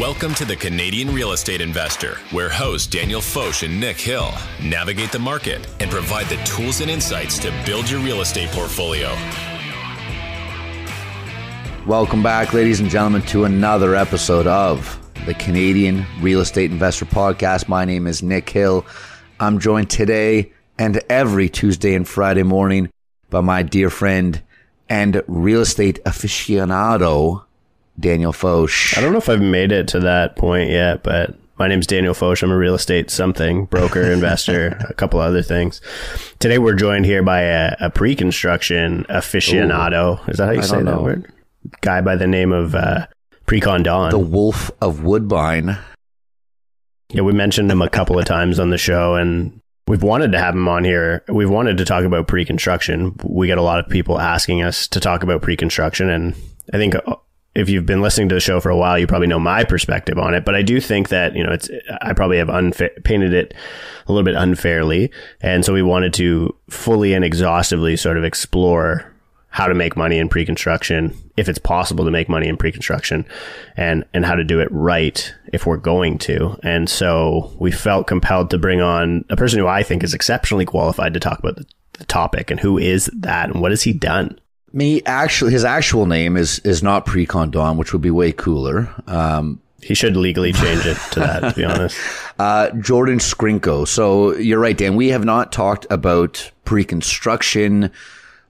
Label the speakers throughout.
Speaker 1: Welcome to the Canadian Real Estate Investor, where hosts Daniel Foch and Nick Hill navigate the market and provide the tools and insights to build your real estate portfolio.
Speaker 2: Welcome back, ladies and gentlemen, to another episode of the Canadian Real Estate Investor Podcast. My name is Nick Hill. I'm joined today and every Tuesday and Friday morning by my dear friend and real estate aficionado, Daniel Foch.
Speaker 3: I don't know if I've made it to that point yet, but my name's Daniel Foch. I'm a real estate something broker, investor, a couple other things. Today we're joined here by a, a pre-construction aficionado. Ooh, Is that how you I say that word? Guy by the name of uh, Precon Don.
Speaker 2: The Wolf of Woodbine.
Speaker 3: Yeah, we mentioned him a couple of times on the show, and we've wanted to have him on here. We've wanted to talk about pre-construction. We get a lot of people asking us to talk about pre-construction, and I think if you've been listening to the show for a while, you probably know my perspective on it. But I do think that, you know, it's, I probably have unfa- painted it a little bit unfairly. And so we wanted to fully and exhaustively sort of explore how to make money in pre-construction, if it's possible to make money in pre-construction and, and how to do it right if we're going to. And so we felt compelled to bring on a person who I think is exceptionally qualified to talk about the, the topic and who is that and what has he done?
Speaker 2: Me actually, his actual name is is not Precon Don, which would be way cooler. Um,
Speaker 3: he should legally change it to that, to be honest.
Speaker 2: Uh, Jordan Scrinko. So you're right, Dan. We have not talked about pre-construction,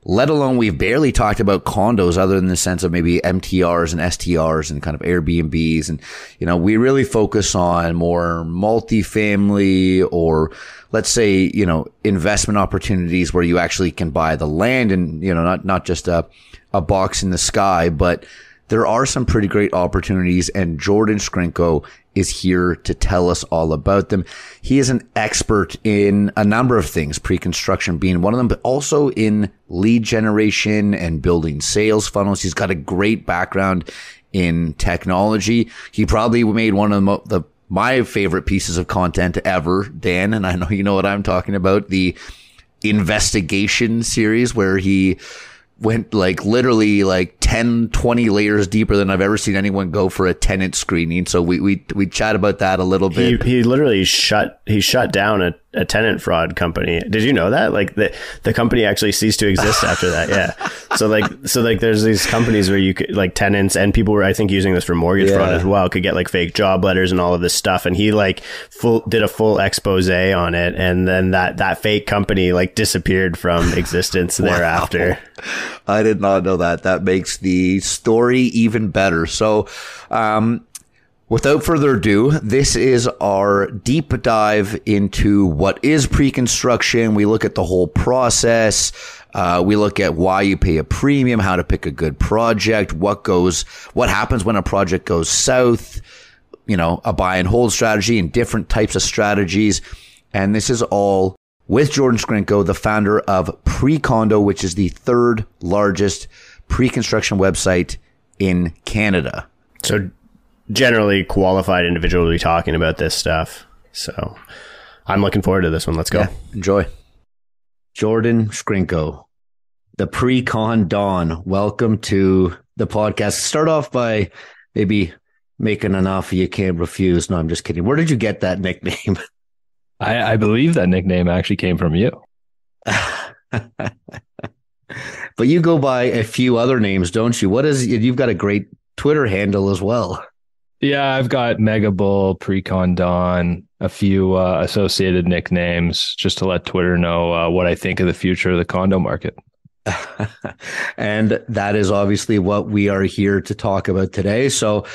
Speaker 2: let alone we've barely talked about condos other than the sense of maybe MTRs and STRs and kind of Airbnbs. And, you know, we really focus on more multifamily or let's say, you know, investment opportunities where you actually can buy the land and, you know, not, not just a, a box in the sky, but there are some pretty great opportunities and Jordan Scrinko is here to tell us all about them. He is an expert in a number of things, pre-construction being one of them, but also in lead generation and building sales funnels. He's got a great background in technology. He probably made one of the, my favorite pieces of content ever, Dan, and I know you know what I'm talking about, the investigation series where he went like literally like 10 20 layers deeper than i've ever seen anyone go for a tenant screening. So we we we chat about that a little bit.
Speaker 3: he, he literally shut he shut down a a tenant fraud company. Did you know that? Like the the company actually ceased to exist after that. Yeah. So like so like there's these companies where you could like tenants and people were I think using this for mortgage yeah. fraud as well could get like fake job letters and all of this stuff. And he like full did a full expose on it, and then that that fake company like disappeared from existence wow. thereafter.
Speaker 2: I did not know that. That makes the story even better. So, um, Without further ado, this is our deep dive into what is pre-construction. We look at the whole process. Uh, we look at why you pay a premium, how to pick a good project, what goes, what happens when a project goes south, you know, a buy and hold strategy and different types of strategies. And this is all with Jordan Scrinko, the founder of Precondo, which is the third largest pre-construction website in Canada.
Speaker 3: So generally qualified individual to be talking about this stuff. So I'm looking forward to this one. Let's go. Yeah,
Speaker 2: enjoy. Jordan Scrinko, the pre-con Don. Welcome to the podcast. Start off by maybe making an offer you can't refuse. No, I'm just kidding. Where did you get that nickname?
Speaker 4: I, I believe that nickname actually came from you.
Speaker 2: but you go by a few other names, don't you? What is you've got a great Twitter handle as well.
Speaker 4: Yeah, I've got Mega Bull, Precon Don, a few uh, associated nicknames just to let Twitter know uh, what I think of the future of the condo market.
Speaker 2: and that is obviously what we are here to talk about today. So,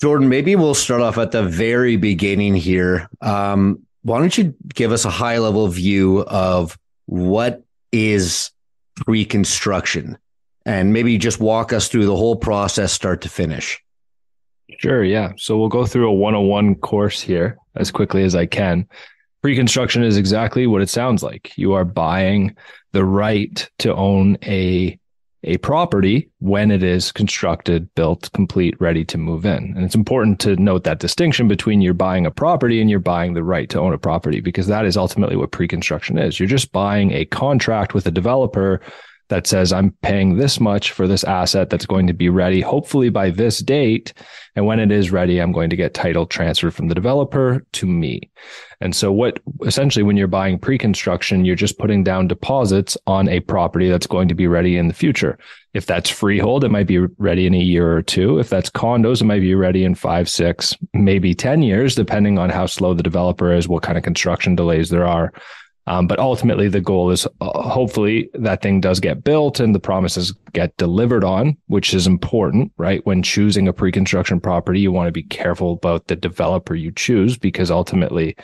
Speaker 2: Jordan, maybe we'll start off at the very beginning here. Um, why don't you give us a high level view of what is pre construction and maybe just walk us through the whole process, start to finish?
Speaker 4: Sure. Yeah. So we'll go through a 101 course here as quickly as I can. Pre construction is exactly what it sounds like. You are buying the right to own a a property when it is constructed, built, complete, ready to move in. And it's important to note that distinction between you're buying a property and you're buying the right to own a property because that is ultimately what pre-construction is. You're just buying a contract with a developer that says I'm paying this much for this asset that's going to be ready, hopefully by this date. And when it is ready, I'm going to get title transferred from the developer to me. And so what essentially when you're buying pre-construction, you're just putting down deposits on a property that's going to be ready in the future. If that's freehold, it might be ready in a year or two. If that's condos, it might be ready in five, six, maybe 10 years, depending on how slow the developer is, what kind of construction delays there are. Um, but ultimately, the goal is uh, hopefully that thing does get built and the promises get delivered on, which is important, right? When choosing a pre construction property, you want to be careful about the developer you choose because ultimately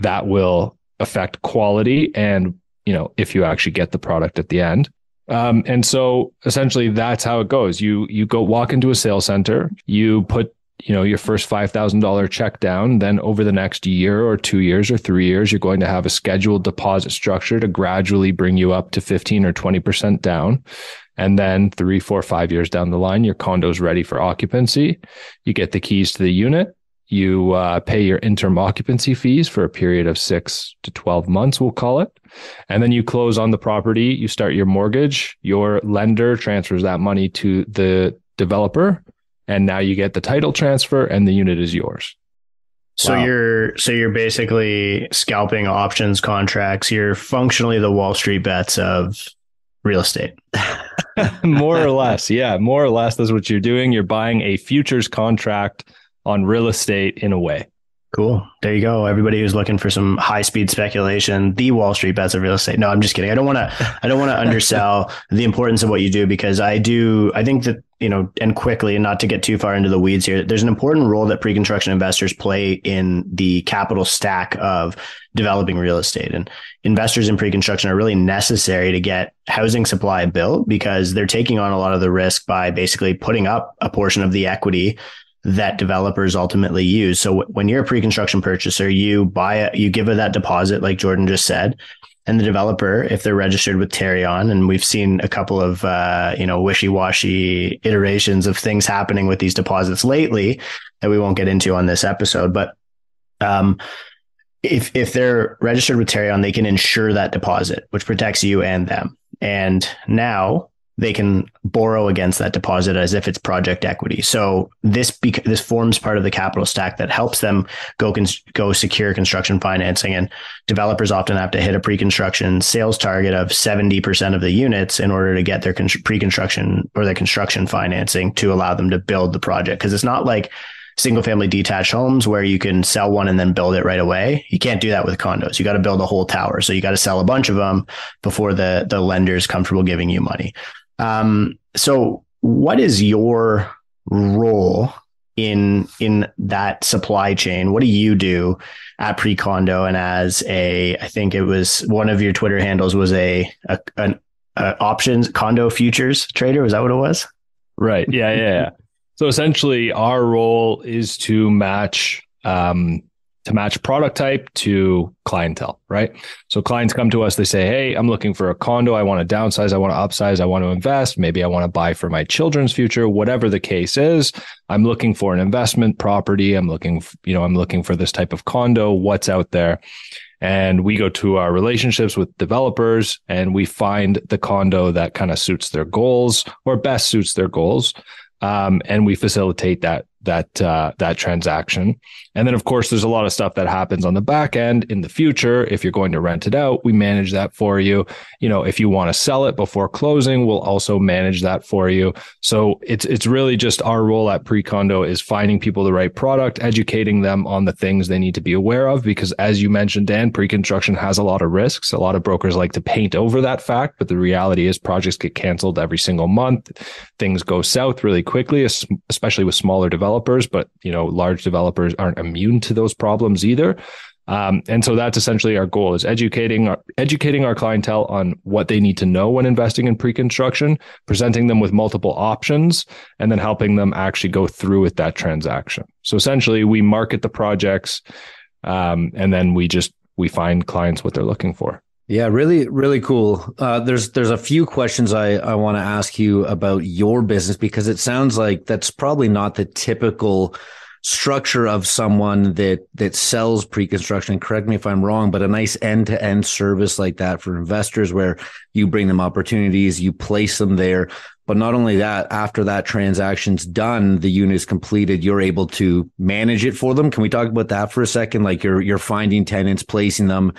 Speaker 4: that will affect quality and, you know, if you actually get the product at the end. Um, and so essentially that's how it goes. You you go walk into a sales center, you put you know your first $5000 check down then over the next year or two years or three years you're going to have a scheduled deposit structure to gradually bring you up to 15 or 20% down. And then three four five years down the line your condo's ready for occupancy. You get the keys to the unit. You uh, pay your interim occupancy fees for a period of six to 12 months, we'll call it. And then you close on the property, you start your mortgage, your lender transfers that money to the developer and now you get the title transfer and the unit is yours.
Speaker 3: So wow. you're so you're basically scalping options contracts. You're functionally the Wall Street bets of real estate.
Speaker 4: more or less. Yeah, more or less that's what you're doing. You're buying a futures contract on real estate in a way.
Speaker 3: Cool. There you go. Everybody who's looking for some high speed speculation, the Wall Street bets of real estate. No, I'm just kidding. I don't want to, I don't want to undersell the importance of what you do because I do, I think that, you know, and quickly and not to get too far into the weeds here, there's an important role that pre-construction investors play in the capital stack of developing real estate and investors in pre-construction are really necessary to get housing supply built because they're taking on a lot of the risk by basically putting up a portion of the equity that developers ultimately use. So w- when you're a pre-construction purchaser, you buy it, you give it that deposit, like Jordan just said, and the developer, if they're registered with Tarion, and we've seen a couple of uh, you know wishy-washy iterations of things happening with these deposits lately that we won't get into on this episode, but um, if if they're registered with Tarion, they can insure that deposit, which protects you and them. And now they can borrow against that deposit as if it's project equity. So this bec- this forms part of the capital stack that helps them go cons- go secure construction financing. And developers often have to hit a pre-construction sales target of seventy percent of the units in order to get their con- pre-construction or their construction financing to allow them to build the project. Because it's not like single family detached homes where you can sell one and then build it right away. You can't do that with condos. You got to build a whole tower. So you got to sell a bunch of them before the the lender is comfortable giving you money. Um, so what is your role in in that supply chain? What do you do at Precondo? And as a, I think it was one of your Twitter handles was a, a an a options condo futures trader. Was that what it was?
Speaker 4: Right. Yeah. Yeah. yeah. so essentially, our role is to match um, to match product type to clientele, right? So clients come to us, they say, Hey, I'm looking for a condo. I want to downsize. I want to upsize. I want to invest. Maybe I want to buy for my children's future, whatever the case is. I'm looking for an investment property. I'm looking, you know, I'm looking for this type of condo. What's out there? And we go to our relationships with developers and we find the condo that kind of suits their goals or best suits their goals. Um, and we facilitate that that uh, that transaction. And then, of course, there's a lot of stuff that happens on the back end in the future. If you're going to rent it out, we manage that for you. You know, if you want to sell it before closing, we'll also manage that for you. So it's it's really just our role at Precondo is finding people the right product, educating them on the things they need to be aware of. Because as you mentioned, Dan, pre-construction has a lot of risks. A lot of brokers like to paint over that fact, but the reality is projects get canceled every single month. Things go south really quickly, especially with smaller developers. But you know, large developers aren't immune to those problems either. Um, and so that's essentially our goal is educating our, educating our clientele on what they need to know when investing in pre-construction, presenting them with multiple options, and then helping them actually go through with that transaction. So essentially, we market the projects, um, and then we just we find clients what they're looking for.
Speaker 2: Yeah, really, really cool. Uh, there's there's a few questions I, I want to ask you about your business because it sounds like that's probably not the typical structure of someone that that sells pre-construction. Correct me if i'm wrong but a nice end-to-end service like that for investors where you bring them opportunities you place them there. But not only that after that transaction's done the unit is completed you're able to manage it for them. Can we talk about that for a second? Like you're you're finding tenants placing them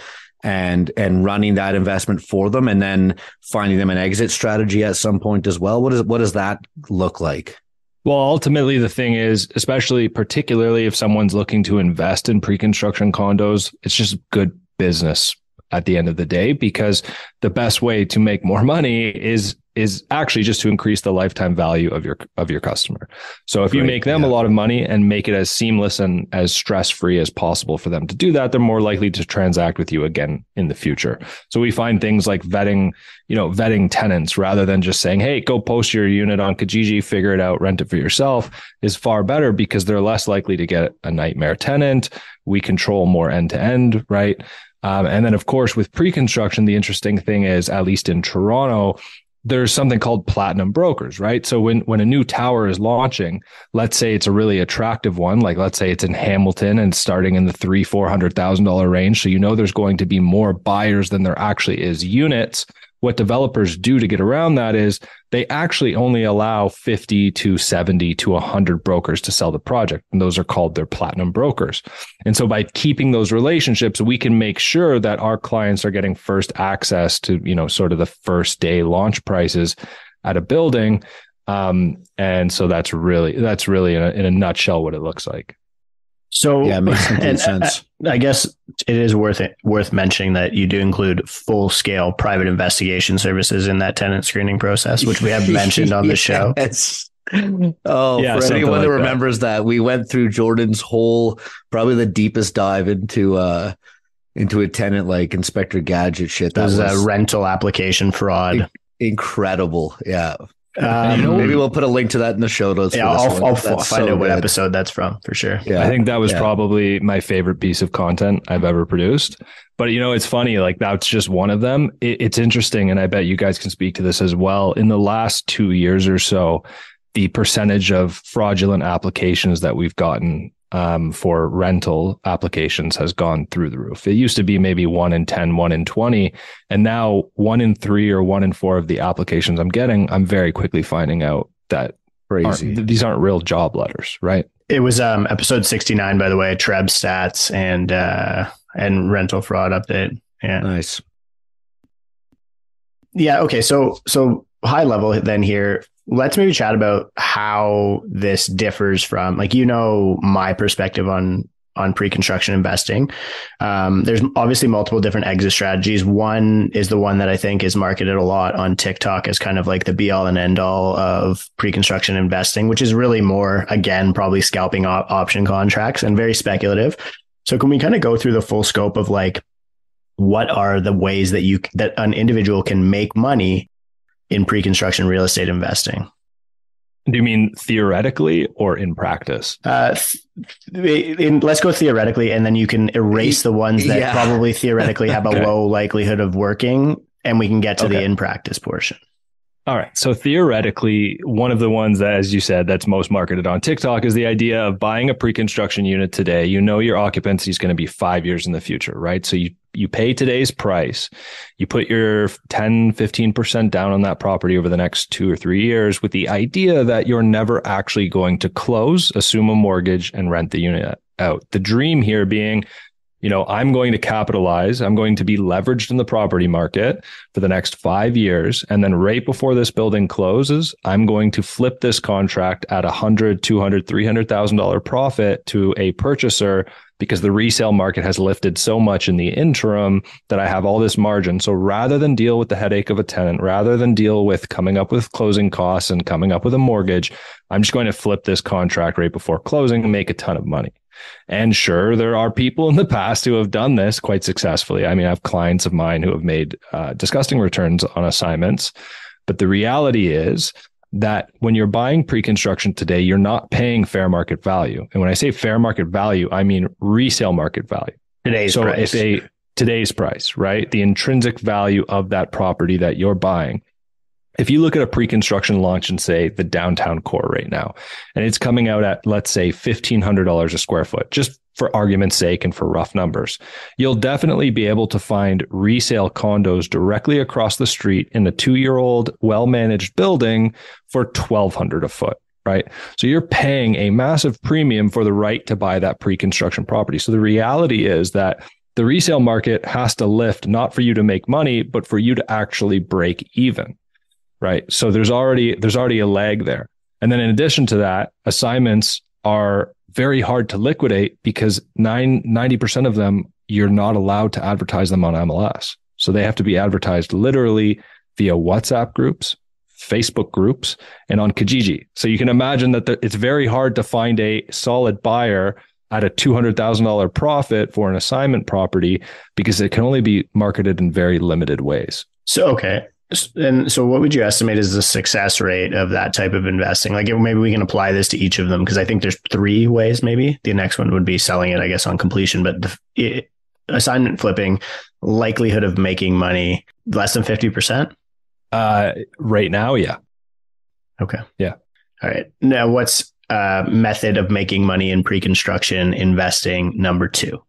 Speaker 2: and and running that investment for them and then finding them an exit strategy at some point as well? What is what does that look like?
Speaker 4: Well, ultimately, the thing is, especially particularly if someone's looking to invest in pre construction condos, it's just good business at the end of the day because the best way to make more money is is actually just to increase the lifetime value of your of your customer. So if Great, you make them yeah. a lot of money and make it as seamless and as stress free as possible for them to do that, they're more likely to transact with you again in the future. So we find things like vetting, you know, vetting tenants rather than just saying, "Hey, go post your unit on Kijiji, figure it out, rent it for yourself," is far better because they're less likely to get a nightmare tenant. We control more end to end, right? Um, and then, of course, with pre-construction, the interesting thing is, at least in Toronto, there's something called platinum brokers, right? So when when a new tower is launching, let's say it's a really attractive one, like let's say it's in Hamilton and starting in the three four hundred thousand dollar range, so you know there's going to be more buyers than there actually is units what developers do to get around that is they actually only allow 50 to 70 to 100 brokers to sell the project and those are called their platinum brokers. And so by keeping those relationships we can make sure that our clients are getting first access to you know sort of the first day launch prices at a building. Um, and so that's really that's really in a, in a nutshell what it looks like
Speaker 3: so
Speaker 2: yeah, it makes complete sense.
Speaker 3: I, I guess it is worth it, worth mentioning that you do include full scale private investigation services in that tenant screening process, which we have mentioned on the show.
Speaker 2: Oh, yeah, for anyone like that remembers that. that, we went through Jordan's whole, probably the deepest dive into uh into a tenant like Inspector Gadget shit.
Speaker 3: That was, was a rental application fraud.
Speaker 2: Incredible, yeah. Um, you know, maybe we'll put a link to that in the show notes.
Speaker 3: Yeah, I'll, I'll find so out what good. episode that's from for sure.
Speaker 4: Yeah, I think that was yeah. probably my favorite piece of content I've ever produced. But you know, it's funny, like that's just one of them. It, it's interesting, and I bet you guys can speak to this as well. In the last two years or so, the percentage of fraudulent applications that we've gotten um, for rental applications has gone through the roof. It used to be maybe one in 10, one in 20. And now one in three or one in four of the applications I'm getting, I'm very quickly finding out that Crazy. Aren't, these aren't real job letters, right?
Speaker 3: It was um, episode 69, by the way, Treb stats and, uh, and rental fraud update. Yeah.
Speaker 2: Nice.
Speaker 3: Yeah. Okay. So, so high level then here, let's maybe chat about how this differs from like you know my perspective on on pre-construction investing. Um, there's obviously multiple different exit strategies. One is the one that I think is marketed a lot on TikTok as kind of like the be all and end all of pre-construction investing, which is really more again probably scalping op- option contracts and very speculative. So can we kind of go through the full scope of like what are the ways that you that an individual can make money in pre-construction real estate investing.
Speaker 4: Do you mean theoretically or in practice? Uh,
Speaker 3: in, let's go theoretically, and then you can erase the ones that yeah. probably theoretically have a okay. low likelihood of working, and we can get to okay. the in practice portion.
Speaker 4: All right. So theoretically, one of the ones that, as you said, that's most marketed on TikTok is the idea of buying a pre-construction unit today. You know your occupancy is going to be five years in the future, right? So you you pay today's price, you put your 10, 15% down on that property over the next two or three years with the idea that you're never actually going to close, assume a mortgage, and rent the unit out. The dream here being you know, I'm going to capitalize. I'm going to be leveraged in the property market for the next five years. And then right before this building closes, I'm going to flip this contract at a hundred, two hundred, three hundred thousand dollar profit to a purchaser because the resale market has lifted so much in the interim that I have all this margin. So rather than deal with the headache of a tenant, rather than deal with coming up with closing costs and coming up with a mortgage, I'm just going to flip this contract right before closing and make a ton of money. And sure, there are people in the past who have done this quite successfully. I mean, I have clients of mine who have made uh, disgusting returns on assignments. But the reality is that when you're buying pre-construction today, you're not paying fair market value. And when I say fair market value, I mean resale market value.
Speaker 3: Today's so price.
Speaker 4: if a today's price, right? The intrinsic value of that property that you're buying. If you look at a pre-construction launch and say the downtown core right now, and it's coming out at let's say fifteen hundred dollars a square foot, just for argument's sake and for rough numbers, you'll definitely be able to find resale condos directly across the street in a two-year-old, well-managed building for twelve hundred a foot. Right. So you're paying a massive premium for the right to buy that pre-construction property. So the reality is that the resale market has to lift not for you to make money, but for you to actually break even right? So there's already there's already a lag there. And then in addition to that, assignments are very hard to liquidate because nine, 90% of them you're not allowed to advertise them on MLS. So they have to be advertised literally via WhatsApp groups, Facebook groups, and on Kijiji. So you can imagine that the, it's very hard to find a solid buyer at a $200,000 profit for an assignment property because it can only be marketed in very limited ways.
Speaker 3: So, okay. And so, what would you estimate is the success rate of that type of investing? Like, maybe we can apply this to each of them because I think there's three ways. Maybe the next one would be selling it, I guess, on completion. But the it, assignment flipping, likelihood of making money less than fifty percent.
Speaker 4: Uh, right now, yeah.
Speaker 3: Okay.
Speaker 4: Yeah.
Speaker 3: All right. Now, what's uh, method of making money in pre-construction investing number two?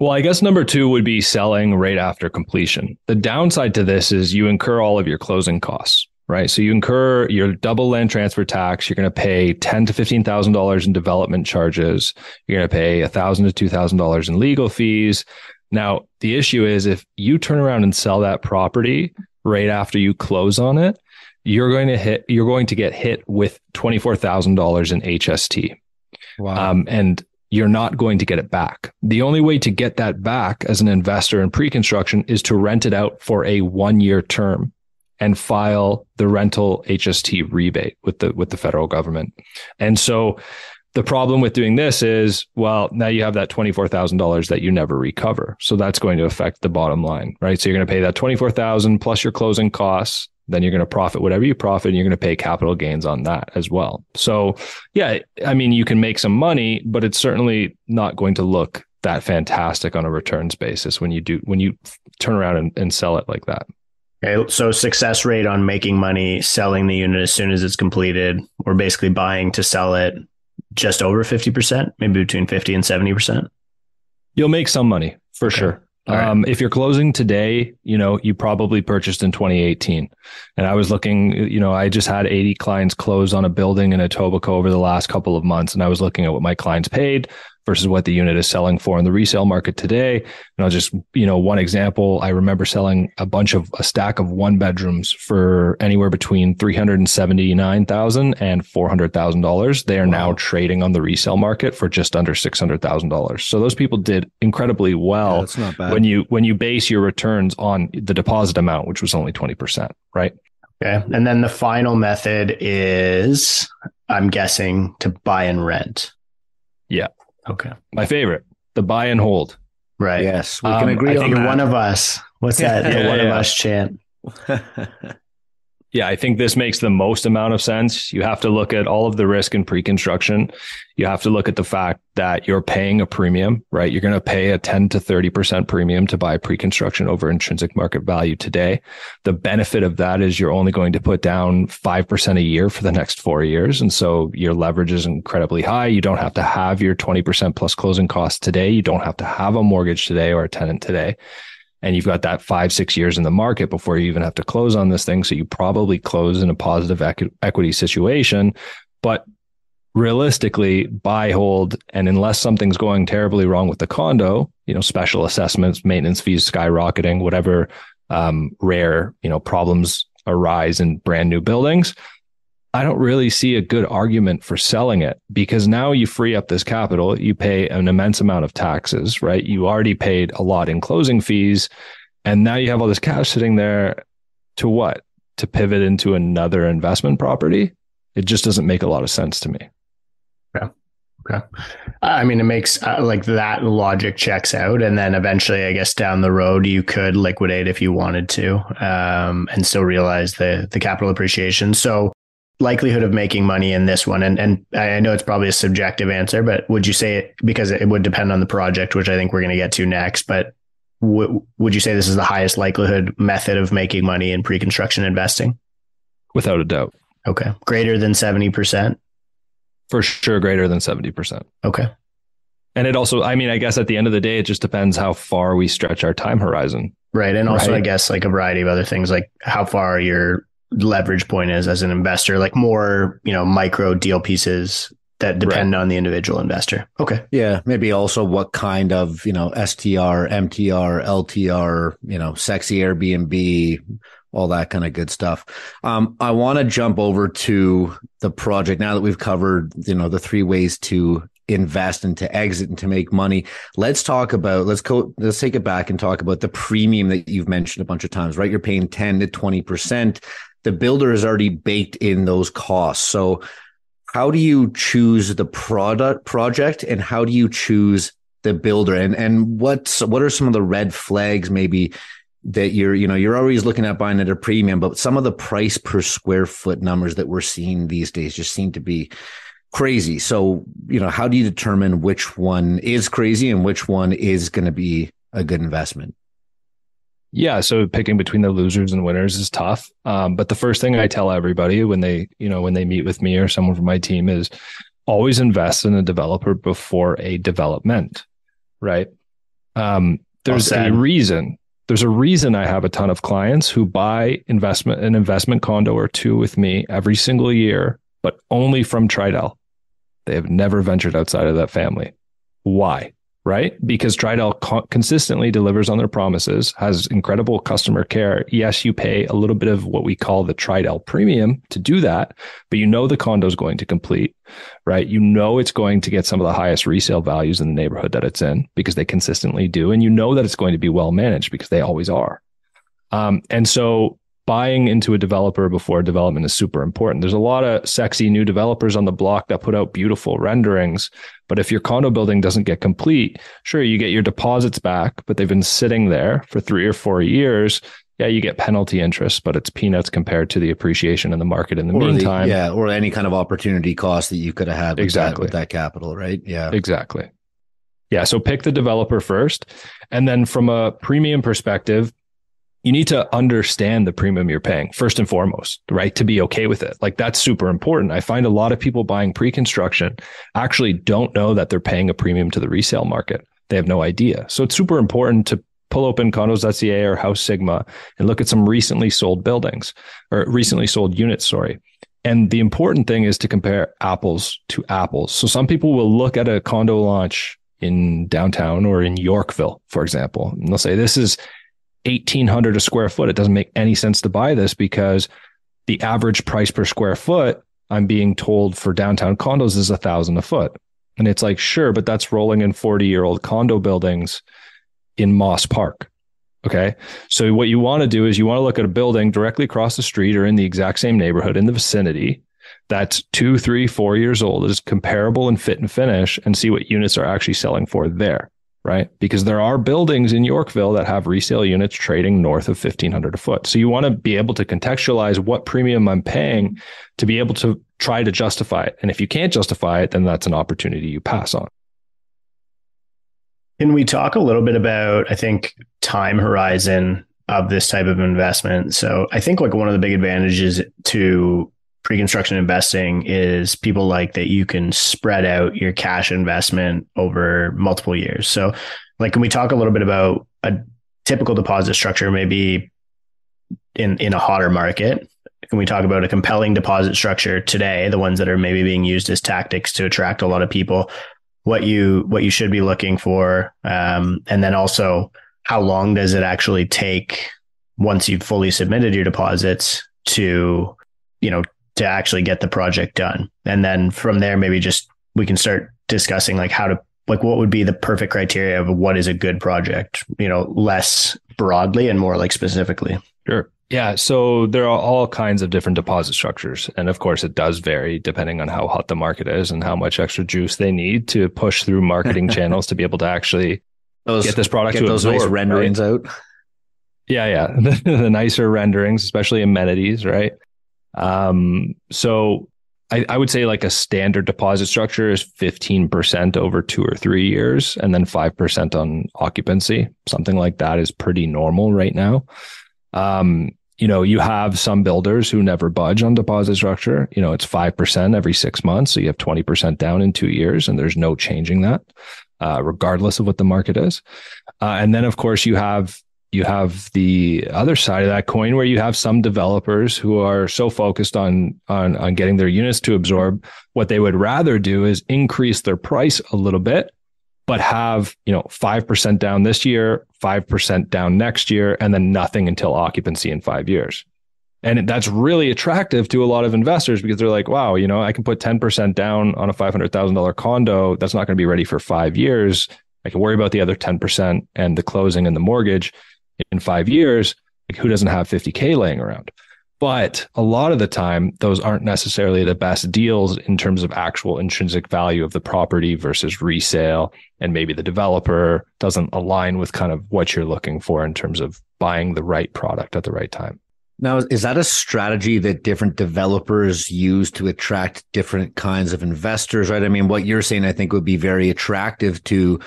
Speaker 4: Well, I guess number two would be selling right after completion. The downside to this is you incur all of your closing costs, right? So you incur your double land transfer tax. You're going to pay ten to fifteen thousand dollars in development charges. You're going to pay a thousand to two thousand dollars in legal fees. Now, the issue is if you turn around and sell that property right after you close on it, you're going to hit. You're going to get hit with twenty four thousand dollars in HST. Wow. Um, and you're not going to get it back. The only way to get that back as an investor in pre-construction is to rent it out for a one year term and file the rental HST rebate with the, with the federal government. And so the problem with doing this is, well, now you have that $24,000 that you never recover. So that's going to affect the bottom line, right? So you're going to pay that 24,000 plus your closing costs then you're going to profit whatever you profit and you're going to pay capital gains on that as well. So, yeah, I mean, you can make some money, but it's certainly not going to look that fantastic on a returns basis when you do, when you turn around and, and sell it like that.
Speaker 3: Okay. So, success rate on making money selling the unit as soon as it's completed, or basically buying to sell it just over 50%, maybe between 50 and 70%.
Speaker 4: You'll make some money for okay. sure. Um, if you're closing today, you know, you probably purchased in 2018. And I was looking, you know, I just had 80 clients close on a building in Etobicoke over the last couple of months. And I was looking at what my clients paid versus what the unit is selling for in the resale market today. And I'll just, you know, one example, I remember selling a bunch of a stack of one bedrooms for anywhere between 379,000 and $400,000. They are wow. now trading on the resale market for just under $600,000. So those people did incredibly well
Speaker 2: yeah,
Speaker 4: when you when you base your returns on the deposit amount, which was only 20%, right?
Speaker 3: Okay. And then the final method is I'm guessing to buy and rent.
Speaker 4: Yeah.
Speaker 3: Okay.
Speaker 4: My favorite, the buy and hold.
Speaker 3: Right.
Speaker 2: Yes, we can um, agree
Speaker 3: I
Speaker 2: on
Speaker 3: that. One of us. What's that?
Speaker 4: yeah,
Speaker 3: the one yeah. of us chant.
Speaker 4: yeah, I think this makes the most amount of sense. You have to look at all of the risk in pre-construction. You have to look at the fact that you're paying a premium, right? You're going to pay a 10 to 30% premium to buy pre-construction over intrinsic market value today. The benefit of that is you're only going to put down 5% a year for the next four years. And so your leverage is incredibly high. You don't have to have your 20% plus closing costs today. You don't have to have a mortgage today or a tenant today and you've got that five six years in the market before you even have to close on this thing. So you probably close in a positive equ- equity situation. But realistically buy hold and unless something's going terribly wrong with the condo you know special assessments maintenance fees skyrocketing whatever um, rare you know problems arise in brand new buildings I don't really see a good argument for selling it because now you free up this capital. You pay an immense amount of taxes, right? You already paid a lot in closing fees. And now you have all this cash sitting there to what? To pivot into another investment property? It just doesn't make a lot of sense to me.
Speaker 3: Yeah. Okay. I mean, it makes uh, like that logic checks out. And then eventually, I guess down the road, you could liquidate if you wanted to um, and still realize the, the capital appreciation. So, likelihood of making money in this one? And and I know it's probably a subjective answer, but would you say it because it would depend on the project, which I think we're going to get to next. But w- would you say this is the highest likelihood method of making money in pre-construction investing?
Speaker 4: without a doubt.
Speaker 3: Okay. Greater than 70%?
Speaker 4: For sure, greater than 70%.
Speaker 3: Okay.
Speaker 4: And it also, I mean, I guess at the end of the day, it just depends how far we stretch our time horizon.
Speaker 3: Right. And also,
Speaker 4: Right.
Speaker 3: I guess, like a variety of other things, like how far your leverage point is as an investor, like more, you know, micro deal pieces that depend on the individual investor. Okay.
Speaker 2: Yeah, maybe also what kind of, you know, STR, MTR, LTR, you know, sexy Airbnb, all that kind of good stuff. Um, I want to jump over to the project now that we've covered, you know, the three ways to invest and to exit and to make money. Let's talk about, let's go, let's take it back and talk about the premium that you've mentioned a bunch of times, right? You're paying 10 to 20%. The builder is already baked in those costs. So, how do you choose the product project and how do you choose the builder? And and what's what are some of the red flags maybe that you're you know you're always looking at buying at a premium but some of the price per square foot numbers that we're seeing these days just seem to be crazy. So you know how do you determine which one is crazy and which one is going to be a good investment
Speaker 4: Yeah, so picking between the losers and winners is tough. Um, but the first thing I tell everybody when they, you know, when they meet with me or someone from my team is always invest in a developer before a development, right? Um, there's a reason. There's a reason I have a ton of clients who buy investment an investment condo or two with me every single year, but only from Tridel. They have never ventured outside of that family. Why? Right? Because Tridel co- consistently delivers on their promises, has incredible customer care. Yes, you pay a little bit of what we call the Tridel premium to do that, but you know the condo is going to complete, right? You know it's going to get some of the highest resale values in the neighborhood that it's in because they consistently do. And you know that it's going to be well managed because they always are. Um, and so buying into a developer before development is super important. There's a lot of sexy new developers on the block that put out beautiful renderings, but if your condo building doesn't get complete, sure, you get your deposits back, but they've been sitting there for three or four years. Yeah, you get penalty interest, but it's peanuts compared to the appreciation in the market in the
Speaker 2: or
Speaker 4: meantime.
Speaker 2: the, yeah or any kind of opportunity cost that you could have had with
Speaker 4: Exactly.
Speaker 2: that, with that capital right yeah
Speaker 4: Exactly. Yeah. So pick the developer first. And then from a premium perspective, you need to understand the premium you're paying first and foremost, right? To be okay with it. Like that's super important. I find a lot of people buying pre construction actually don't know that they're paying a premium to the resale market. They have no idea. So it's super important to pull open condos.ca or House Sigma and look at some recently sold buildings or recently sold units, sorry. And the important thing is to compare apples to apples. So some people will look at a condo launch in downtown or in Yorkville, for example, and they'll say, this is 1800 a square foot. It doesn't make any sense to buy this because the average price per square foot, I'm being told for downtown condos is a thousand a foot. And it's like, sure, but that's rolling in 40 year old condo buildings in Moss Park. Okay. So what you want to do is you want to look at a building directly across the street or in the exact same neighborhood in the vicinity that's two, three, four years old, is comparable in fit and finish, and see what units are actually selling for there, right? Because there are buildings in Yorkville that have resale units trading north of 1500 a foot. So you want to be able to contextualize what premium I'm paying to be able to try to justify it. And if you can't justify it, then that's an opportunity you pass on.
Speaker 3: Can we talk a little bit about, I think, time horizon of this type of investment? So I think like one of the big advantages to pre-construction investing is people like that you can spread out your cash investment over multiple years. So like can we talk a little bit about a typical deposit structure maybe in in a hotter market? Can we talk about a compelling deposit structure today, the ones that are maybe being used as tactics to attract a lot of people? what you what you should be looking for um, and then also how long does it actually take once you've fully submitted your deposits to you know to actually get the project done and then from there maybe just we can start discussing like how to like what would be the perfect criteria of what is a good project you know less broadly and more like specifically
Speaker 4: Sure. Yeah. So there are all kinds of different deposit structures. And of course, it does vary depending on how hot the market is and how much extra juice they need to push through marketing channels to be able to actually
Speaker 2: those,
Speaker 4: get this product
Speaker 2: get
Speaker 4: to
Speaker 2: those
Speaker 4: absorb,
Speaker 2: nice
Speaker 4: right?
Speaker 2: renderings out
Speaker 4: Yeah, yeah. The, the nicer renderings, especially amenities, right? Um, so I, I would say like a standard deposit structure is 15% over two or three years and then 5% on occupancy. Something like that is pretty normal right now. Um, you know, you have some builders who never budge on deposit structure. You know, it's 5% every six months. So you have 20% down in two years, and there's no changing that, uh, regardless of what the market is. Uh, and then, of course, you have you have the other side of that coin where you have some developers who are so focused on on on getting their units to absorb. What they would rather do is increase their price a little bit but have you know 5% down this year 5% down next year and then nothing until occupancy in 5 years. And that's really attractive to a lot of investors because they're like wow you know i can put 10% down on a $500000 condo. That's not going to be ready for 5 years. I can worry about the other 10% and the closing and the mortgage in 5 years like who doesn't have 50k laying around but a lot of the time, those aren't necessarily the best deals in terms of actual intrinsic value of the property versus resale. And maybe the developer doesn't align with kind of what you're looking for in terms of buying the right product at the right time.
Speaker 2: Now, is that a strategy that different developers use to attract different kinds of investors, right? I mean, what you're saying, I think would be very attractive to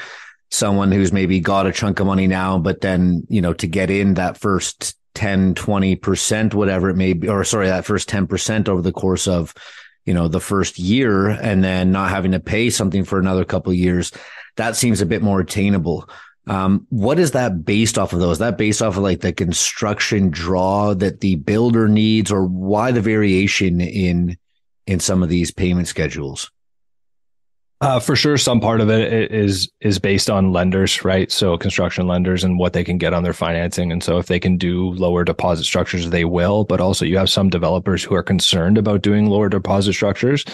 Speaker 2: someone who's maybe got a chunk of money now, but then, you know, to get in that first 10, 20%, whatever it may be, or sorry, that first 10% over the course of, you know, the first year and then not having to pay something for another couple of years. That seems a bit more attainable. Um, what is that based off of those? Is that based off of like the construction draw that the builder needs or why the variation in, in some of these payment schedules?
Speaker 4: Uh, for sure, some part of it is is based on lenders, right? So construction lenders and what they can get on their financing, and so if they can do lower deposit structures, they will. But also, you have some developers who are concerned about doing lower deposit structures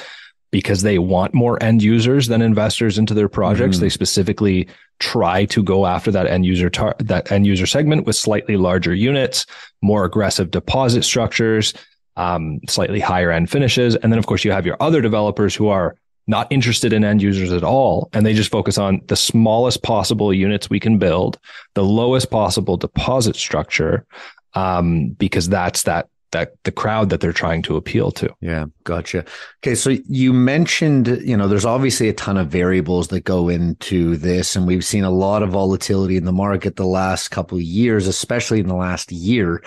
Speaker 4: because they want more end users than investors into their projects. Mm-hmm. They specifically try to go after that end user tar- that end user segment with slightly larger units, more aggressive deposit structures, um, slightly higher end finishes, and then of course you have your other developers who are not interested in end users at all. And they just focus on the smallest possible units we can build, the lowest possible deposit structure, um, because that's that that the crowd that they're trying to appeal to.
Speaker 2: Yeah, gotcha. Okay, so you mentioned, you know, there's obviously a ton of variables that go into this, and we've seen a lot of volatility in the market the last couple of years, especially in the last year.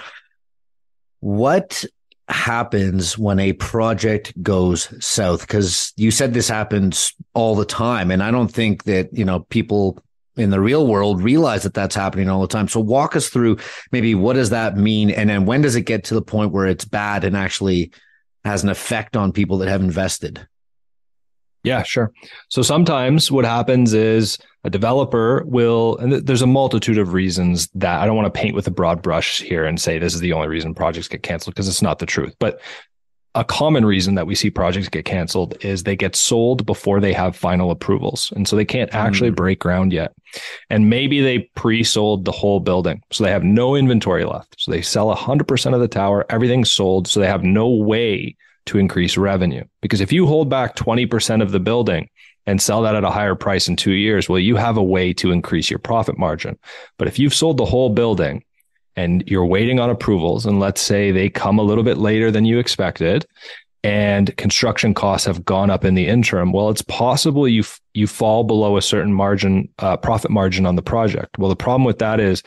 Speaker 2: What happens when a project goes south because you said this happens all the time and i don't think that you know people in the real world realize that that's happening all the time. So walk us through maybe what does that mean and then when does it get to the point where it's bad and actually has an effect on people that have invested
Speaker 4: yeah, sure. So sometimes what happens is a developer will, and there's a multitude of reasons that I don't want to paint with a broad brush here and say this is the only reason projects get canceled because it's not the truth. But a common reason that we see projects get canceled is they get sold before they have final approvals. And so they can't actually mm. break ground yet. And maybe they pre sold the whole building. So they have no inventory left. So they sell 100% of the tower, everything's sold. So they have no way to increase revenue. Because if you hold back 20% of the building and sell that at a higher price in two years, well, you have a way to increase your profit margin. But if you've sold the whole building and you're waiting on approvals, and let's say they come a little bit later than you expected, and construction costs have gone up in the interim, well, it's possible you f- you fall below a certain margin, uh, profit margin on the project. Well, the problem with that is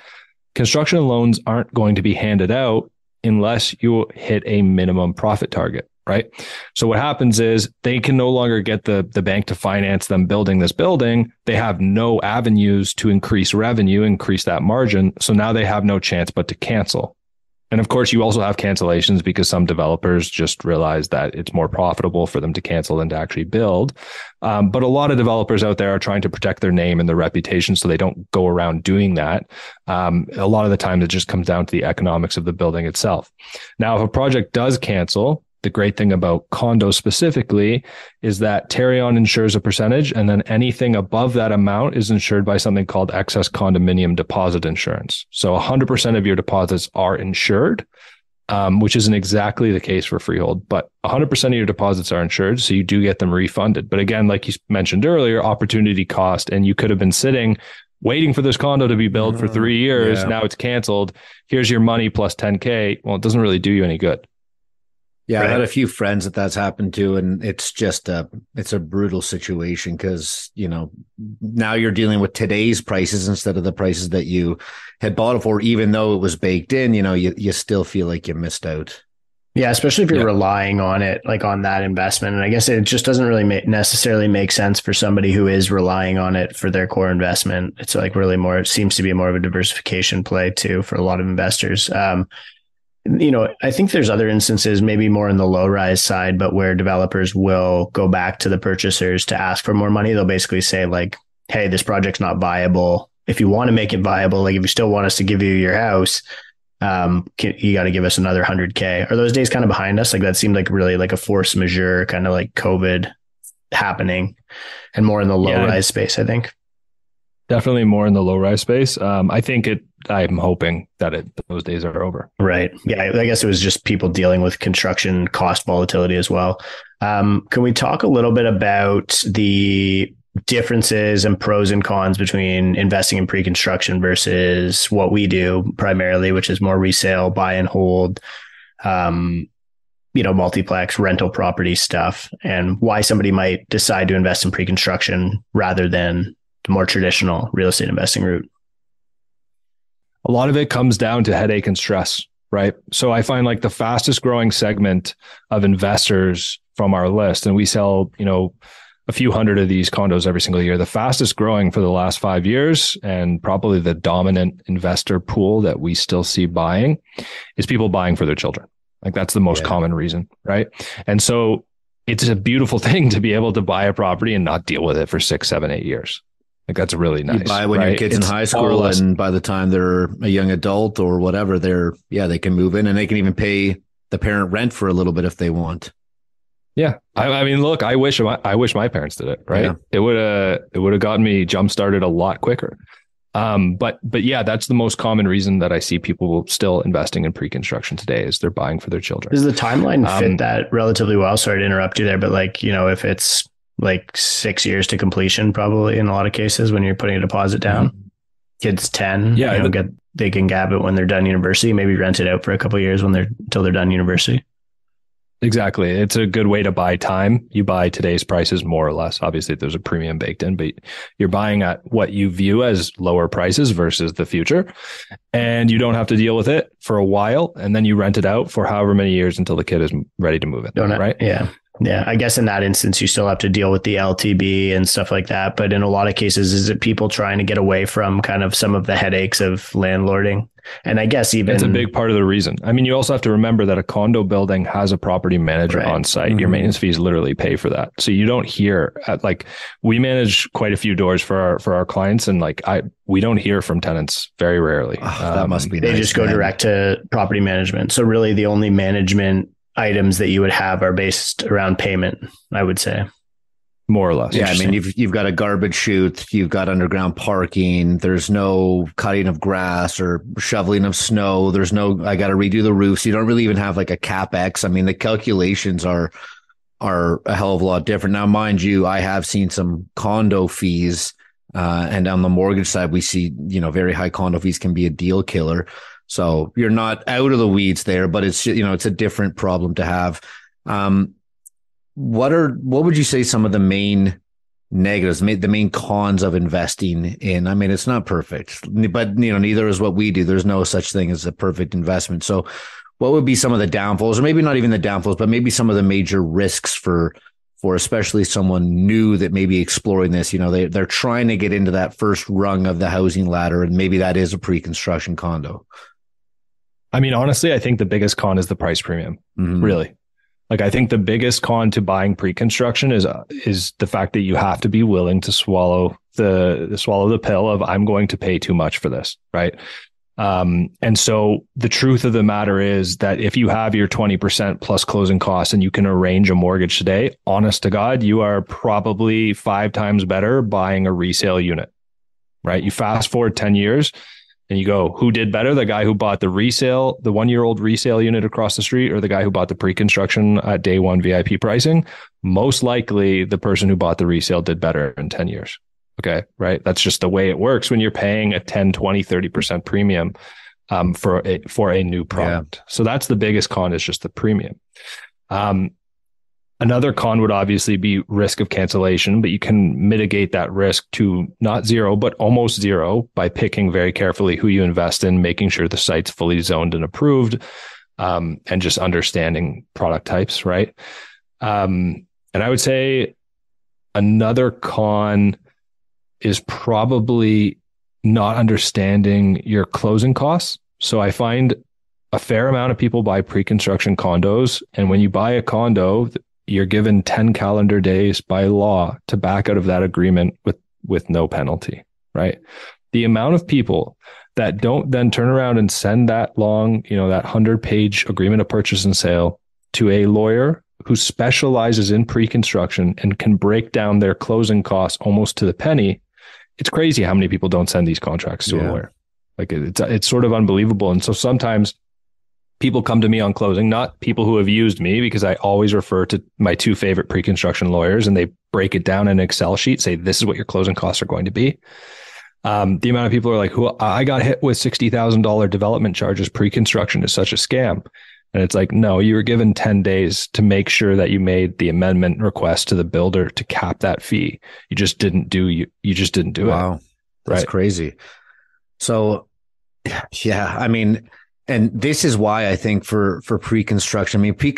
Speaker 4: construction loans aren't going to be handed out unless you hit a minimum profit target right? So what happens is they can no longer get the the bank to finance them building this building. They have no avenues to increase revenue, increase that margin. So now they have no chance but to cancel. And of course, you also have cancellations because some developers just realize that it's more profitable for them to cancel than to actually build. Um, but a lot of developers out there are trying to protect their name and their reputation so they don't go around doing that. Um, a lot of the time, it just comes down to the economics of the building itself. Now, if a project does cancel, the great thing about condos specifically is that Tarion insures a percentage, and then anything above that amount is insured by something called excess condominium deposit insurance. So 100% of your deposits are insured, um, which isn't exactly the case for freehold, but 100% of your deposits are insured. So you do get them refunded. But again, like you mentioned earlier, opportunity cost, and you could have been sitting waiting for this condo to be built for three years. Yeah. Now it's canceled. Here's your money plus 10K. Well, it doesn't really do you any good.
Speaker 2: Yeah,
Speaker 3: Right.
Speaker 2: I've had a few friends that that's happened to, and it's just a it's a brutal situation because you know now you're dealing with today's prices instead of the prices that you had bought it for. Even though it was baked in, you know, you you still feel like you missed out.
Speaker 3: Yeah, especially if you're
Speaker 4: Yeah.
Speaker 3: relying on it, like on that investment. And I guess it just doesn't really ma- necessarily make sense for somebody who is relying on it for their core investment. It's like really more, it seems to be more of a diversification play too for a lot of investors. Um, you know, I think there's other instances, maybe more in the low rise side, but where developers will go back to the purchasers to ask for more money. They'll basically say, like, hey, this project's not viable. If you want to make it viable, like if you still want us to give you your house, um, can, you got to give us another 100K. Are those days kind of behind us? Like that seemed like really like a force majeure, kind of like COVID happening and more in the low
Speaker 4: Yeah.
Speaker 3: rise space, I think.
Speaker 4: Definitely more in the low rise space. Um, I think it. I'm hoping that it those days are over.
Speaker 3: Right. Yeah. I guess it was just people dealing with construction cost volatility as well. Um, can we talk a little bit about the differences and pros and cons between investing in pre-construction versus what we do primarily, which is more resale, buy and hold, um, you know, multiplex rental property stuff, and why somebody might decide to invest in pre-construction rather than the more traditional real estate investing route?
Speaker 4: a lot of it comes down to headache and stress, right? So I find like the fastest growing segment of investors from our list, and we sell, you know, a few hundred of these condos every single year. The fastest growing for the last five years, and probably the dominant investor pool that we still see buying, is people buying for their children. Like that's the most
Speaker 2: Yeah.
Speaker 4: common reason, right? And so it's a beautiful thing to be able to buy a property and not deal with it for six, seven, eight years. Like that's really nice.
Speaker 2: you buy when your kids
Speaker 4: It's
Speaker 2: in high school,
Speaker 4: less-
Speaker 2: and by the time they're a young adult or whatever, they're yeah they can move in and they can even pay the parent rent for a little bit if they want.
Speaker 4: Yeah, I, I mean, look, I wish my, I wish my parents did it. Right,
Speaker 2: Yeah.
Speaker 4: it would have it would have gotten me jump started a lot quicker. Um, but but yeah, that's the most common reason that I see people still investing in pre-construction today is they're buying for their children.
Speaker 3: Does the timeline fit
Speaker 4: Um,
Speaker 3: that relatively well? Sorry to interrupt you there, but like, you know, if it's like six years to completion, probably in a lot of cases when you're putting a deposit mm-hmm. down, kids 10,
Speaker 4: Yeah,
Speaker 3: you know,
Speaker 4: the-
Speaker 3: get, they can gab it when they're done university, maybe rent it out for a couple of years when they're, until they're done university.
Speaker 4: Exactly. It's a good way to buy time. You buy today's prices more or less. Obviously, there's a premium baked in, but you're buying at what you view as lower prices versus the future. And you don't have to deal with it for a while. And then you rent it out for however many years until the kid is ready to move in.
Speaker 3: Don't
Speaker 4: right?
Speaker 3: Yeah. Yeah. I guess in that instance, you still have to deal with the LTB and stuff like that. But in a lot of cases, is it people trying to get away from kind of some of the headaches of landlording? And I guess even
Speaker 4: It's a big part of the reason. I mean, you also have to remember that a condo building has a property manager
Speaker 3: Right. Mm-hmm.
Speaker 4: on site. Your
Speaker 2: Mhm.
Speaker 4: maintenance fees literally pay for that. So you don't hear at, like we manage quite a few doors for our for our clients, and like I we don't hear from tenants very rarely.
Speaker 2: Oh, that
Speaker 4: Um,
Speaker 2: must be.
Speaker 3: they
Speaker 2: nice,
Speaker 3: just go
Speaker 2: man.
Speaker 3: direct to property management. So really the only management items that you would have are based around payment, I would say.
Speaker 4: more or less.
Speaker 2: Yeah, I mean you've you've got a garbage chute, you've got underground parking. There's no cutting of grass or shoveling of snow. There's no I got to redo the roofs. You don't really even have like a capex. I mean the calculations are are a hell of a lot different. Now, mind you, I have seen some condo fees, uh, and on the mortgage side, we see you know very high condo fees can be a deal killer. So you're not out of the weeds there, but it's you know it's a different problem to have. Um, what are what would you say some of the main negatives, the main cons of investing in? I mean, it's not perfect, but you know, neither is what we do. There's no such thing as a perfect investment. So, what would be some of the downfalls, or maybe not even the downfalls, but maybe some of the major risks for for especially someone new that may be exploring this? You know, they they're trying to get into that first rung of the housing ladder, and maybe that is a pre-construction condo.
Speaker 4: I mean, honestly, I think the biggest con is the price premium.
Speaker 2: Mhm.
Speaker 4: Really, like I think the biggest con to buying pre-construction is uh, is the fact that you have to be willing to swallow the, the swallow the pill of I'm going to pay too much for this, right? Um, and so the truth of the matter is that if you have your 20% plus closing costs and you can arrange a mortgage today, honest to God, you are probably five times better buying a resale unit, right? You fast forward 10 years and you go, who did better? The guy who bought the resale, the one year old resale unit across the street, or the guy who bought the pre construction at day one VIP pricing? Most likely the person who bought the resale did better in 10 years. Okay. Right. That's just the way it works when you're paying a 10, 20, 30% premium um, for a, for a new product. So that's the biggest con is just the premium. Um, Another con would obviously be risk of cancellation, but you can mitigate that risk to not zero, but almost zero by picking very carefully who you invest in, making sure the site's fully zoned and approved, um, and just understanding product types, right? Um, and I would say another con is probably not understanding your closing costs. So I find a fair amount of people buy pre-construction condos, and when you buy a condo, you're given 10 calendar days by law to back out of that agreement with with no penalty right? The amount of people that don't then turn around and send that long you know that 100 page agreement of purchase and sale to a lawyer who specializes in pre-construction and can break down their closing costs almost to the penny it's crazy how many people don't send these contracts to yeah. a lawyer. Like it's it's sort of unbelievable. And so sometimes people come to me on closing, not people who have used me, because I always refer to my two favorite pre construction lawyers and they break it down in an Excel sheet, say, this is what your closing costs are going to be. Um, the amount of people are like, who I got hit with $60,000 development charges pre construction is such a scam. And it's like, no, you were given 10 days to make sure that you made the amendment request to the builder to cap that fee. You just didn't do you you just didn't do
Speaker 2: wow.
Speaker 4: it.
Speaker 2: Wow. That's right? crazy. So yeah, I mean, and this is why I think for for pre-construction, I mean, pre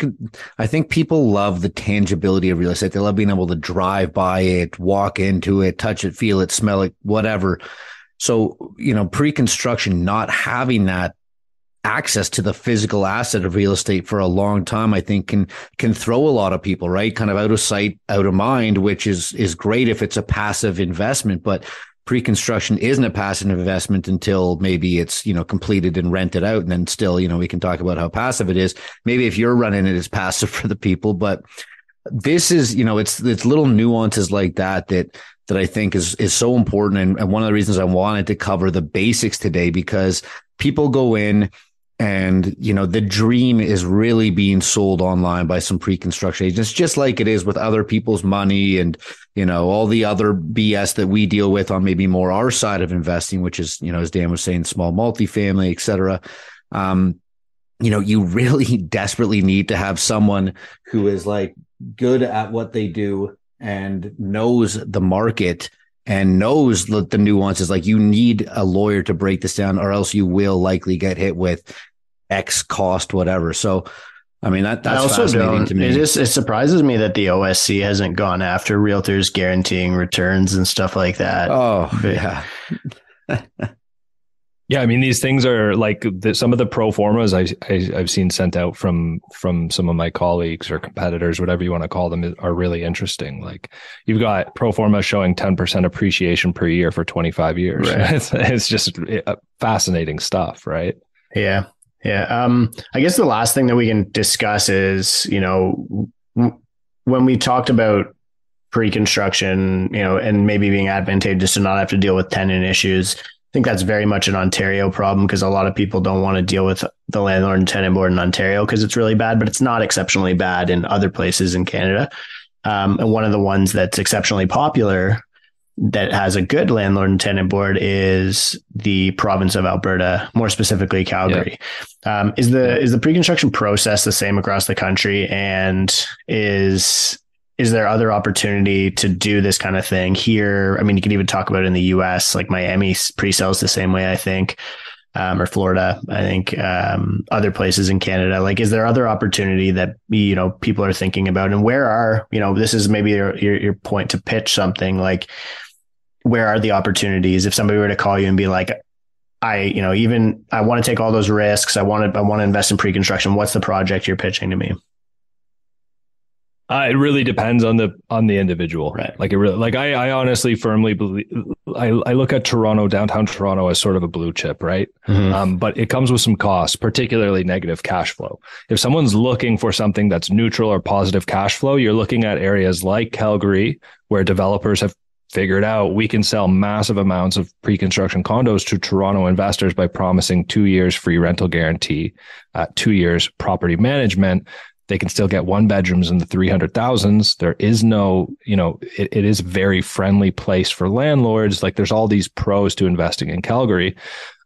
Speaker 2: I think people love the tangibility of real estate. They love being able to drive by it, walk into it, touch it, feel it, smell it, whatever. So, you know, pre-construction not having that access to the physical asset of real estate for a long time, I think can can throw a lot of people, right? Kind of out of sight, out of mind, which is is great if it's a passive investment, but pre-construction isn't a passive investment until maybe it's you know completed and rented out. And then still you know we can talk about how passive it is. Maybe if you're running it as passive for the people. But this is you know it's it's little nuances like that that that I think is is so important. And, and one of the reasons I wanted to cover the basics today because people go in and you know the dream is really being sold online by some pre-construction agents just like it is with other people's money and you know all the other bs that we deal with on maybe more our side of investing which is you know as dan was saying small multifamily et cetera. Um, you know you really desperately need to have someone who is like good at what they do and knows the market and knows the, the nuances. Like you need a lawyer to break this down, or else you will likely get hit with X cost, whatever. So, I mean, that, that's I also fascinating to me.
Speaker 3: It, just, it surprises me that the OSC hasn't gone after realtors guaranteeing returns and stuff like that.
Speaker 2: Oh, yeah.
Speaker 4: Yeah, I mean these things are like the, some of the pro formas I, I have seen sent out from from some of my colleagues or competitors, whatever you want to call them, are really interesting. Like you've got pro forma showing ten percent appreciation per year for twenty five years. Right. It's, it's just uh, fascinating stuff, right?
Speaker 3: Yeah, yeah. Um, I guess the last thing that we can discuss is you know when we talked about pre-construction, you know, and maybe being advantageous to not have to deal with tenant issues think that's very much an Ontario problem because a lot of people don't want to deal with the landlord and tenant board in Ontario because it's really bad, but it's not exceptionally bad in other places in Canada. Um, and one of the ones that's exceptionally popular that has a good landlord and tenant board is the province of Alberta, more specifically Calgary. Yeah. Um, is the is the pre-construction process the same across the country, and is is there other opportunity to do this kind of thing here? I mean, you can even talk about in the US, like Miami pre-sells the same way, I think, um, or Florida, I think, um, other places in Canada. Like, is there other opportunity that, you know, people are thinking about? And where are, you know, this is maybe your, your, your point to pitch something like, where are the opportunities? If somebody were to call you and be like, I, you know, even I want to take all those risks. I want to, I want to invest in pre-construction. What's the project you're pitching to me?
Speaker 4: Uh, it really depends on the on the individual,
Speaker 3: right?
Speaker 4: Like it really, like I, I honestly firmly believe. I, I look at Toronto, downtown Toronto, as sort of a blue chip, right? Mm-hmm. Um, but it comes with some costs, particularly negative cash flow. If someone's looking for something that's neutral or positive cash flow, you're looking at areas like Calgary, where developers have figured out we can sell massive amounts of pre-construction condos to Toronto investors by promising two years free rental guarantee, uh, two years property management they can still get one bedrooms in the 300,000s. There is no, you know, it, it is very friendly place for landlords. Like there's all these pros to investing in Calgary.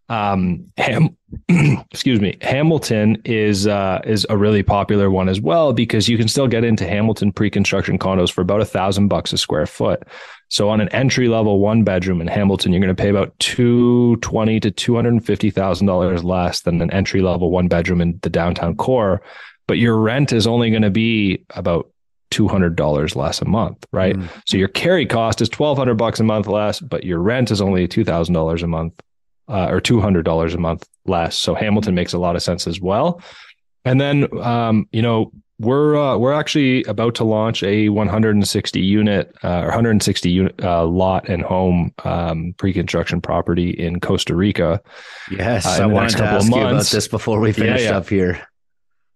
Speaker 4: Um, Ham, excuse me, Hamilton is uh, is a really popular one as well because you can still get into Hamilton pre-construction condos for about a thousand bucks a square foot. So on an entry level one bedroom in Hamilton, you're going to pay about two twenty to two hundred and fifty thousand dollars less than an entry level one bedroom in the downtown core, but your rent is only going to be about $200 less a month, right? Mm. So your carry cost is 1200 bucks a month less, but your rent is only $2,000 a month uh, or $200 a month less. So Hamilton makes a lot of sense as well. And then, um, you know, we're uh, we're actually about to launch a 160 unit uh, or 160 unit uh, lot and home um, pre-construction property in Costa Rica.
Speaker 2: Yes, uh, I wanted to ask you about this before we finish yeah, yeah. up here.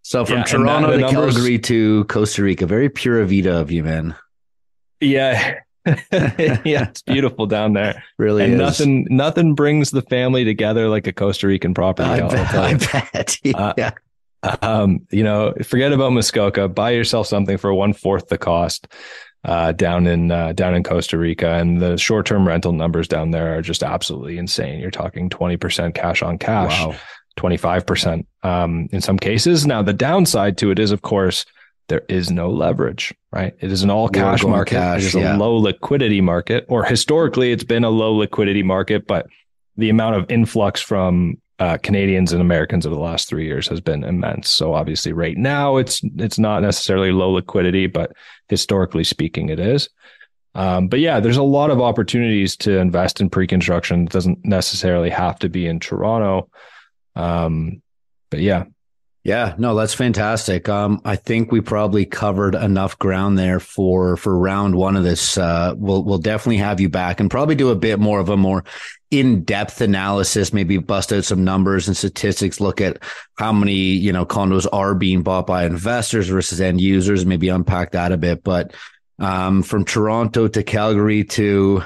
Speaker 2: So from yeah, Toronto that, to numbers, Calgary to Costa Rica, very pura vida of you, man.
Speaker 4: Yeah. yeah, it's beautiful down there.
Speaker 2: Really,
Speaker 4: and
Speaker 2: is.
Speaker 4: nothing nothing brings the family together like a Costa Rican property.
Speaker 2: I bet. I bet. Uh, yeah.
Speaker 4: Uh, um, you know, forget about Muskoka. Buy yourself something for one fourth the cost. Uh, down in uh, down in Costa Rica, and the short term rental numbers down there are just absolutely insane. You're talking twenty percent cash on cash wow. 25% um, in some cases. Now, the downside to it is, of course, there is no leverage, right? It is an all cash market. Cash, it is yeah. a low liquidity market, or historically, it's been a low liquidity market, but the amount of influx from uh, Canadians and Americans over the last three years has been immense. So obviously, right now it's it's not necessarily low liquidity, but historically speaking, it is. Um, but yeah, there's a lot of opportunities to invest in pre-construction. It doesn't necessarily have to be in Toronto. Um, but yeah,
Speaker 2: yeah, no, that's fantastic. Um, I think we probably covered enough ground there for for round one of this. Uh, we'll we'll definitely have you back and probably do a bit more of a more in depth analysis. Maybe bust out some numbers and statistics. Look at how many you know condos are being bought by investors versus end users. Maybe unpack that a bit. But um, from Toronto to Calgary to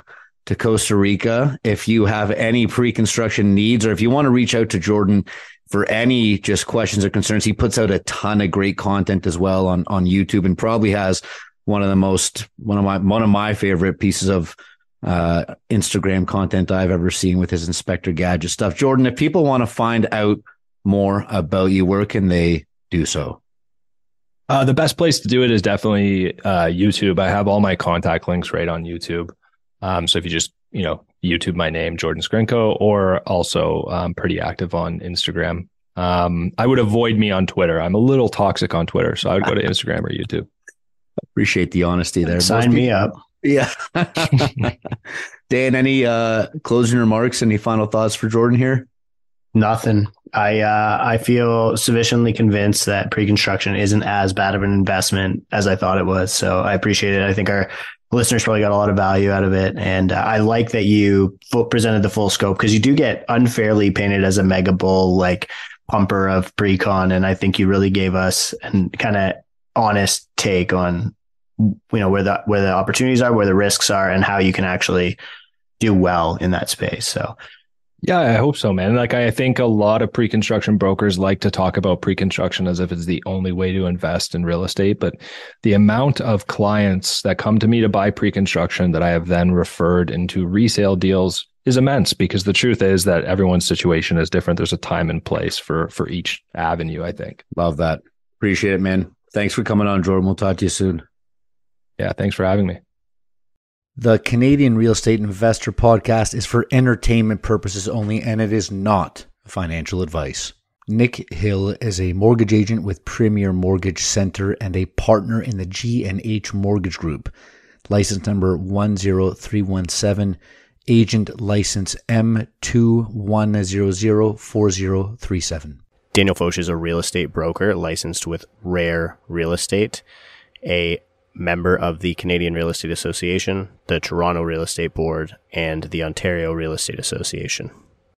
Speaker 2: to Costa Rica. If you have any pre construction needs or if you want to reach out to Jordan for any just questions or concerns. He puts out a ton of great content as well on on YouTube, and probably has one of the most one of my one of my favorite pieces of uh, Instagram content I've ever seen with his Inspector Gadget stuff. Jordan, if people want to find out more about you, where can they do so?
Speaker 4: Uh, the best place to do it is definitely uh, YouTube. I have all my contact links right on YouTube. Um, so if you just you know YouTube my name, Jordan Scrinko, or also um, pretty active on Instagram. Um, I would avoid me on Twitter. I'm a little toxic on Twitter, so I would go to Instagram or YouTube.
Speaker 2: Appreciate the honesty there.
Speaker 3: Sign me up.
Speaker 2: Yeah. Dan, any uh, closing remarks? Any final thoughts for Jordan here?
Speaker 3: Nothing. I uh, I feel sufficiently convinced that pre-construction isn't as bad of an investment as I thought it was. So I appreciate it. I think our listeners probably got a lot of value out of it. And uh, I like that you presented the full scope because you do get unfairly painted as a mega bull, like pumper of pre-con, And I think you really gave us an kind of honest take on, you know, where the, where the opportunities are, where the risks are and how you can actually do well in that space. So
Speaker 4: yeah, I hope so, man. Like, I think a lot of pre construction brokers like to talk about pre construction as if it's the only way to invest in real estate. But the amount of clients that come to me to buy pre construction that I have then referred into resale deals is immense because the truth is that everyone's situation is different. There's a time and place for, for each avenue, I think.
Speaker 2: Love that. Appreciate it, man. Thanks for coming on, Jordan. We'll talk to you soon.
Speaker 4: Yeah, thanks for having me.
Speaker 2: The Canadian Real Estate Investor Podcast is for entertainment purposes only, and it is not financial advice. Nick Hill is a mortgage agent with Premier Mortgage Center and a partner in the G&H Mortgage Group. License number 10317, agent license M21004037.
Speaker 3: Daniel Foch is a real estate broker licensed with Rare Real Estate, a member of the Canadian Real Estate Association, the Toronto Real Estate Board, and the Ontario Real Estate Association.